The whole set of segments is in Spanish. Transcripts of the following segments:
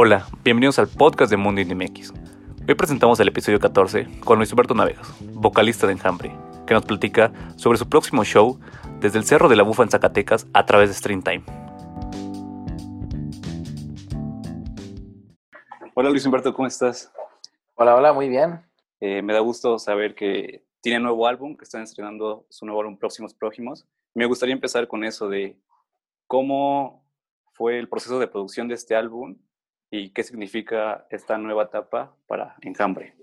Hola, bienvenidos al podcast de Mundo MX. Hoy presentamos el episodio 14 con Luis Humberto Navegas, vocalista de Enjambre, que nos platica sobre su próximo show desde el Cerro de la Bufa en Zacatecas a través de Stream Time. Hola Luis Humberto, ¿cómo estás? Hola, hola, muy bien. Eh, me da gusto saber que tiene nuevo álbum, que están estrenando su nuevo álbum Próximos Próximos. Me gustaría empezar con eso de cómo fue el proceso de producción de este álbum y qué significa esta nueva etapa para Enjambre.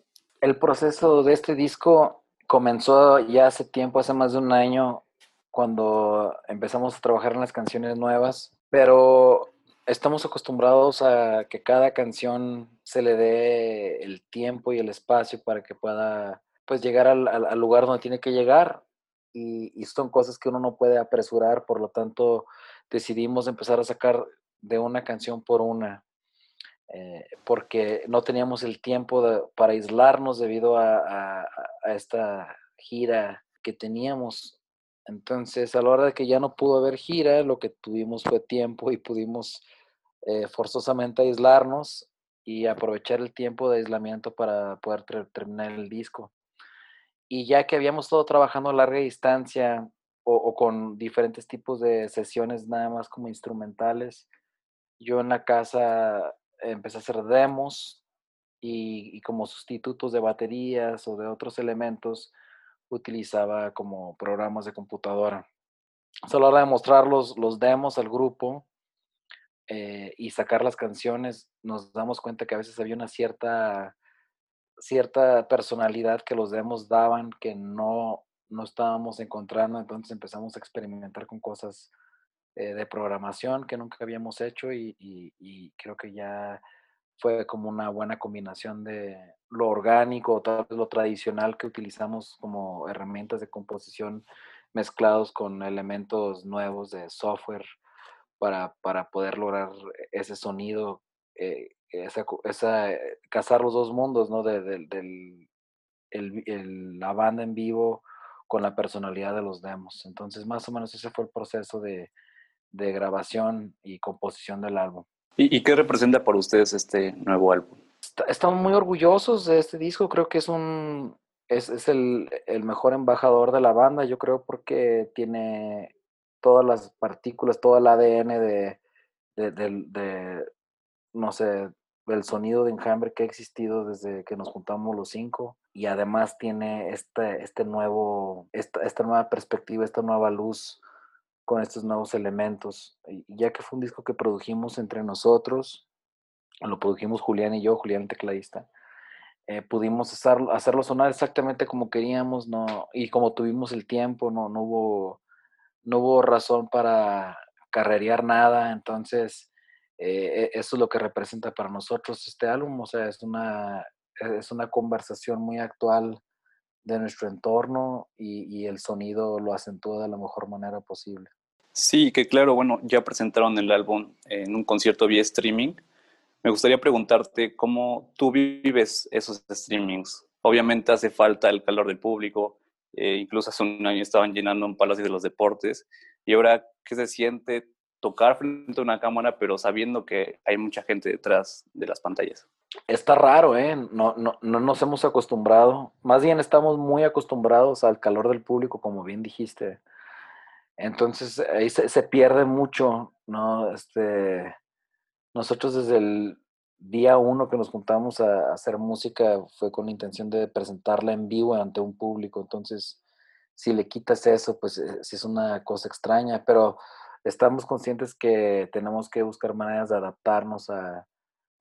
El proceso de este disco comenzó ya hace tiempo, hace más de un año, cuando empezamos a trabajar en las canciones nuevas, pero estamos acostumbrados a que cada canción se le dé el tiempo y el espacio para que pueda pues llegar al, lugar donde tiene que llegar y, y, son cosas que uno no puede apresurar, por lo tanto decidimos empezar a sacar de una canción por una. Eh, porque no teníamos el tiempo para aislarnos debido a, esta gira que teníamos. Entonces, a la hora de que ya no pudo haber gira, lo que tuvimos fue tiempo y pudimos eh, forzosamente aislarnos y aprovechar el tiempo de aislamiento para poder terminar el disco. Y ya que habíamos estado trabajando a larga distancia o, o, con diferentes tipos de sesiones nada más como instrumentales, yo en la casa empecé a hacer demos y, como sustitutos de baterías o de otros elementos utilizaba como programas de computadora. Solo a la hora de mostrar los, los demos al grupo eh, y sacar las canciones, nos damos cuenta que a veces había una cierta, cierta personalidad que los demos daban que no, no estábamos encontrando, entonces empezamos a experimentar con cosas eh, de programación que nunca habíamos hecho y, creo que ya fue como una buena combinación de lo orgánico, tal lo tradicional que utilizamos como herramientas de composición mezclados con elementos nuevos de software para, poder lograr ese sonido, eh, esa, esa, eh, casar los dos mundos, ¿no? De, del, la banda en vivo con la personalidad de los demos. Entonces, más o menos ese fue el proceso de, de grabación y composición del álbum. ¿Y, qué representa para ustedes este nuevo álbum? estamos muy orgullosos de este disco, creo que es un es, es el, el, mejor embajador de la banda, yo creo porque tiene todas las partículas, todo el ADN de, de, de, no sé, del sonido de enjambre que ha existido desde que nos juntamos los cinco y además tiene este, este nuevo, esta, esta nueva perspectiva, esta nueva luz con estos nuevos elementos. Y ya que fue un disco que produjimos entre nosotros, lo produjimos Julián y yo, Julián el tecladista, eh, pudimos hacerlo sonar exactamente como queríamos, no, y como tuvimos el tiempo, no, no hubo, no hubo razón para carrerear nada, entonces eh, e, eso es lo que representa para nosotros este álbum, o sea, es una, es una conversación muy actual de nuestro entorno y, el sonido lo acentúa de la mejor manera posible. Sí, que claro, bueno, ya presentaron el álbum en un concierto vía streaming. Me gustaría preguntarte cómo tú vives esos streamings. Obviamente hace falta el calor del público, eh, incluso hace un año estaban llenando un palacio de los deportes. Y ahora, ¿qué se siente tocar frente a una cámara, pero sabiendo que hay mucha gente detrás de las pantallas? Está raro, ¿eh? No, no, no nos hemos acostumbrado. Más bien estamos muy acostumbrados al calor del público, como bien dijiste. Entonces ahí se, pierde mucho, ¿no? Este, nosotros desde el día uno que nos juntamos a, hacer música fue con la intención de presentarla en vivo ante un público. Entonces, si le quitas eso, pues eh, sí es una cosa extraña, pero estamos conscientes que tenemos que buscar maneras de adaptarnos a,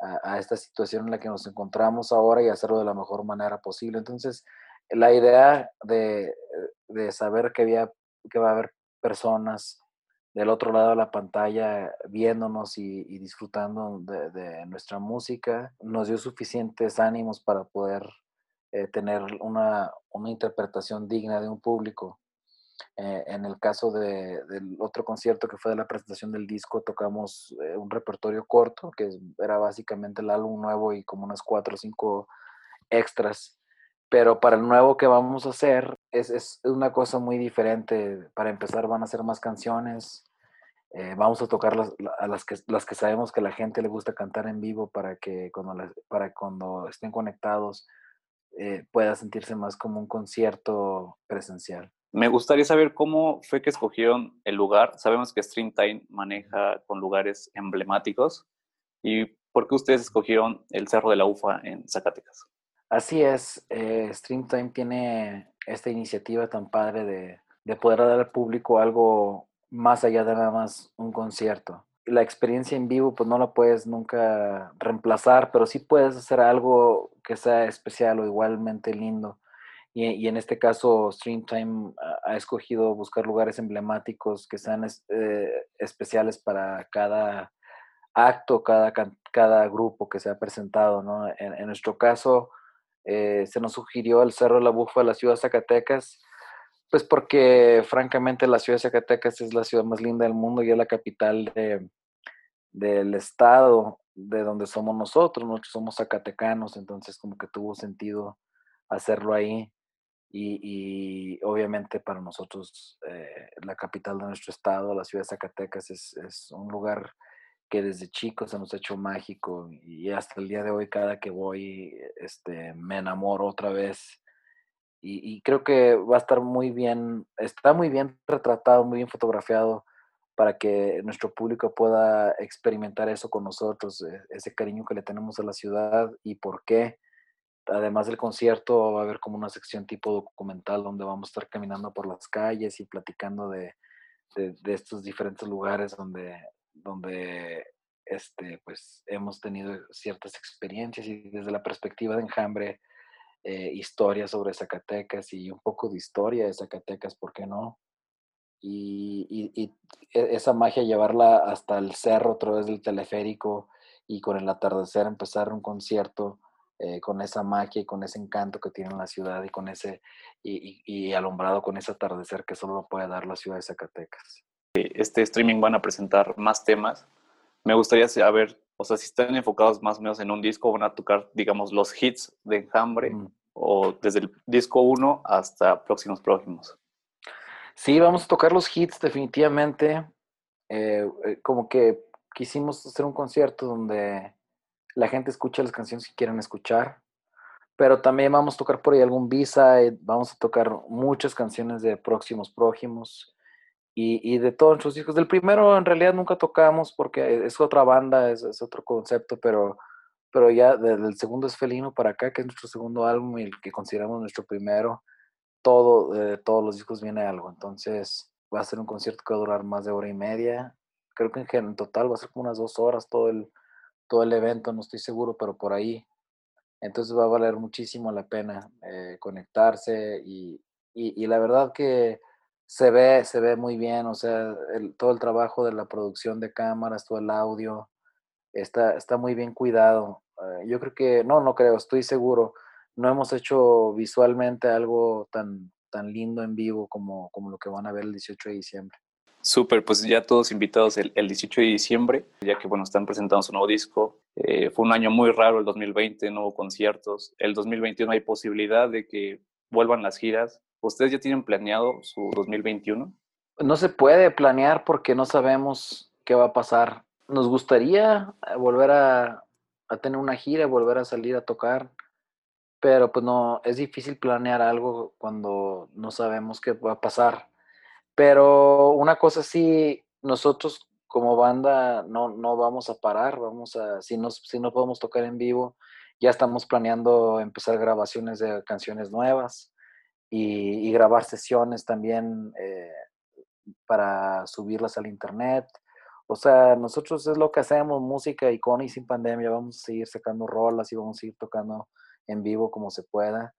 a, esta situación en la que nos encontramos ahora y hacerlo de la mejor manera posible. Entonces, la idea de, de saber que, había, que va a haber personas del otro lado de la pantalla viéndonos y, disfrutando de, nuestra música, nos dio suficientes ánimos para poder eh, tener una, una, interpretación digna de un público. Eh, en el caso de, del otro concierto que fue de la presentación del disco, tocamos eh, un repertorio corto, que era básicamente el álbum nuevo y como unas cuatro o cinco extras. Pero para el nuevo que vamos a hacer es, es una cosa muy diferente. Para empezar van a ser más canciones. Eh, vamos a tocar las, las que, las que sabemos que la gente le gusta cantar en vivo para que cuando, para cuando estén conectados eh, pueda sentirse más como un concierto presencial. Me gustaría saber cómo fue que escogieron el lugar. Sabemos que Streamtime maneja con lugares emblemáticos. ¿Y por qué ustedes escogieron el Cerro de la UFA en Zacatecas? Así es, eh, Streamtime tiene esta iniciativa tan padre de, de poder dar al público algo más allá de nada más un concierto. La experiencia en vivo pues no la puedes nunca reemplazar, pero sí puedes hacer algo que sea especial o igualmente lindo. Y, en este caso, Streamtime ha escogido buscar lugares emblemáticos que sean eh, especiales para cada acto, cada, cada grupo que se ha presentado. ¿no? En, nuestro caso, eh, se nos sugirió el Cerro de la Bufa de la ciudad de Zacatecas, pues porque francamente la ciudad de Zacatecas es la ciudad más linda del mundo y es la capital del estado de donde somos nosotros, nosotros somos zacatecanos, entonces como que tuvo sentido hacerlo ahí y, obviamente para nosotros eh, la capital de nuestro estado, la ciudad de Zacatecas es, es, un lugar que desde chicos se nos ha hecho mágico y hasta el día de hoy cada que voy este, me enamoro otra vez y, creo que va a estar muy bien, está muy bien retratado, muy bien fotografiado para que nuestro público pueda experimentar eso con nosotros, e, ese cariño que le tenemos a la ciudad y por qué. Además del concierto va a haber como una sección tipo documental donde vamos a estar caminando por las calles y platicando de, de, estos diferentes lugares donde, donde este, pues, hemos tenido ciertas experiencias y desde la perspectiva de Enjambre eh, historia sobre Zacatecas y un poco de historia de Zacatecas, ¿por qué no? Y, e, esa magia llevarla hasta el cerro a través del teleférico y con el atardecer empezar un concierto eh, con esa magia y con ese encanto que tiene la ciudad y con ese y, alumbrado con ese atardecer que solo lo puede dar la ciudad de Zacatecas. Este streaming van a presentar más temas. Me gustaría saber o sea, si están enfocados más o menos en un disco, van a tocar, digamos, los hits de Enjambre mm. o desde el disco 1 hasta próximos próximos. Sí, vamos a tocar los hits definitivamente. Eh, eh, como que quisimos hacer un concierto donde la gente escuche las canciones que quieran escuchar, pero también vamos a tocar por ahí algún B-side, vamos a tocar muchas canciones de próximos próximos. Y, de todos nuestros discos. Del primero en realidad nunca tocamos porque es otra banda, es, otro concepto, pero, pero ya del segundo es Felino para acá, que es nuestro segundo álbum y el que consideramos nuestro primero, todo, de todos los discos viene algo. Entonces va a ser un concierto que va a durar más de hora y media. Creo que en, total va a ser como unas dos horas todo el, todo el evento, no estoy seguro, pero por ahí. Entonces va a valer muchísimo la pena eh, conectarse y, y la verdad que se ve, se ve muy bien, o sea, todo el trabajo de la producción de cámaras, todo el audio, está, está muy bien cuidado. Eh, yo creo que, no, no creo, estoy seguro, no hemos hecho visualmente algo tan, tan lindo en vivo como, como lo que van a ver el 18 de diciembre. Súper, pues ya todos invitados el, 18 de diciembre, ya que bueno, están presentando su nuevo disco. Eh, fue un año muy raro el 2020, no hubo conciertos. El 2021 hay posibilidad de que vuelvan las giras. ¿Ustedes ya tienen planeado su 2021? No se puede planear porque no sabemos qué va a pasar. Nos gustaría eh, volver a, tener una gira, volver a salir a tocar, pero pues no, es difícil planear algo cuando no sabemos qué va a pasar. Pero una cosa sí, nosotros como banda no, no vamos a parar, vamos a, si nos, si no podemos tocar en vivo, ya estamos planeando empezar grabaciones de canciones nuevas y, grabar sesiones también eh, para subirlas al internet. O sea, nosotros es lo que hacemos, música y con y sin pandemia, vamos a seguir sacando rolas y vamos a seguir tocando en vivo como se pueda.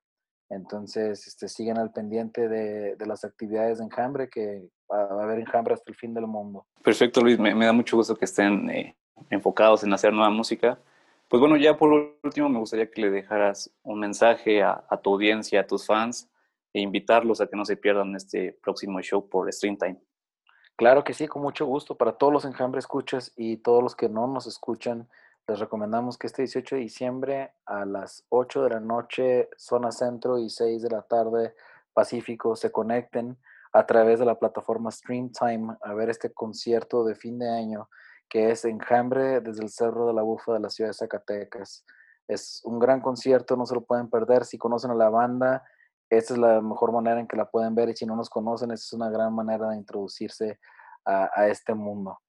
Entonces, este, siguen al pendiente de, las actividades de Enjambre, que va a haber Enjambre hasta el fin del mundo. Perfecto, Luis. Me, da mucho gusto que estén eh, enfocados en hacer nueva música. Pues bueno, ya por último me gustaría que le dejaras un mensaje a, tu audiencia, a tus fans, e invitarlos a que no se pierdan este próximo show por Streamtime. Claro que sí, con mucho gusto. Para todos los enjambres escuchas y todos los que no nos escuchan, les recomendamos que este 18 de diciembre a las 8 de la noche, zona centro y 6 de la tarde, Pacífico, se conecten a través de la plataforma Streamtime a ver este concierto de fin de año que es Enjambre desde el Cerro de la Bufa de la ciudad de Zacatecas. Es un gran concierto, no se lo pueden perder. Si conocen a la banda, esta es la mejor manera en que la pueden ver y si no nos conocen, esta es una gran manera de introducirse a, este mundo.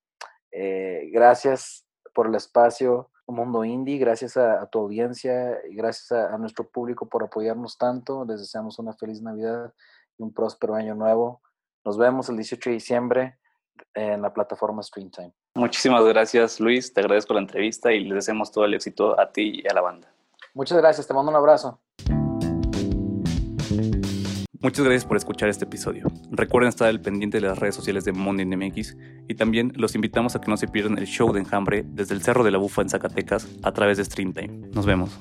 Eh, gracias por el espacio, Mundo Indie, gracias a, tu audiencia y gracias a, nuestro público por apoyarnos tanto. Les deseamos una feliz Navidad y un próspero año nuevo. Nos vemos el 18 de diciembre en la plataforma Streamtime. Muchísimas gracias, Luis. Te agradezco la entrevista y les deseamos todo el éxito a ti y a la banda. Muchas gracias. Te mando un abrazo. Muchas gracias por escuchar este episodio. Recuerden estar al pendiente de las redes sociales de Monday MX y también los invitamos a que no se pierdan el show de Enjambre desde el Cerro de la Bufa en Zacatecas a través de Streamtime. Nos vemos.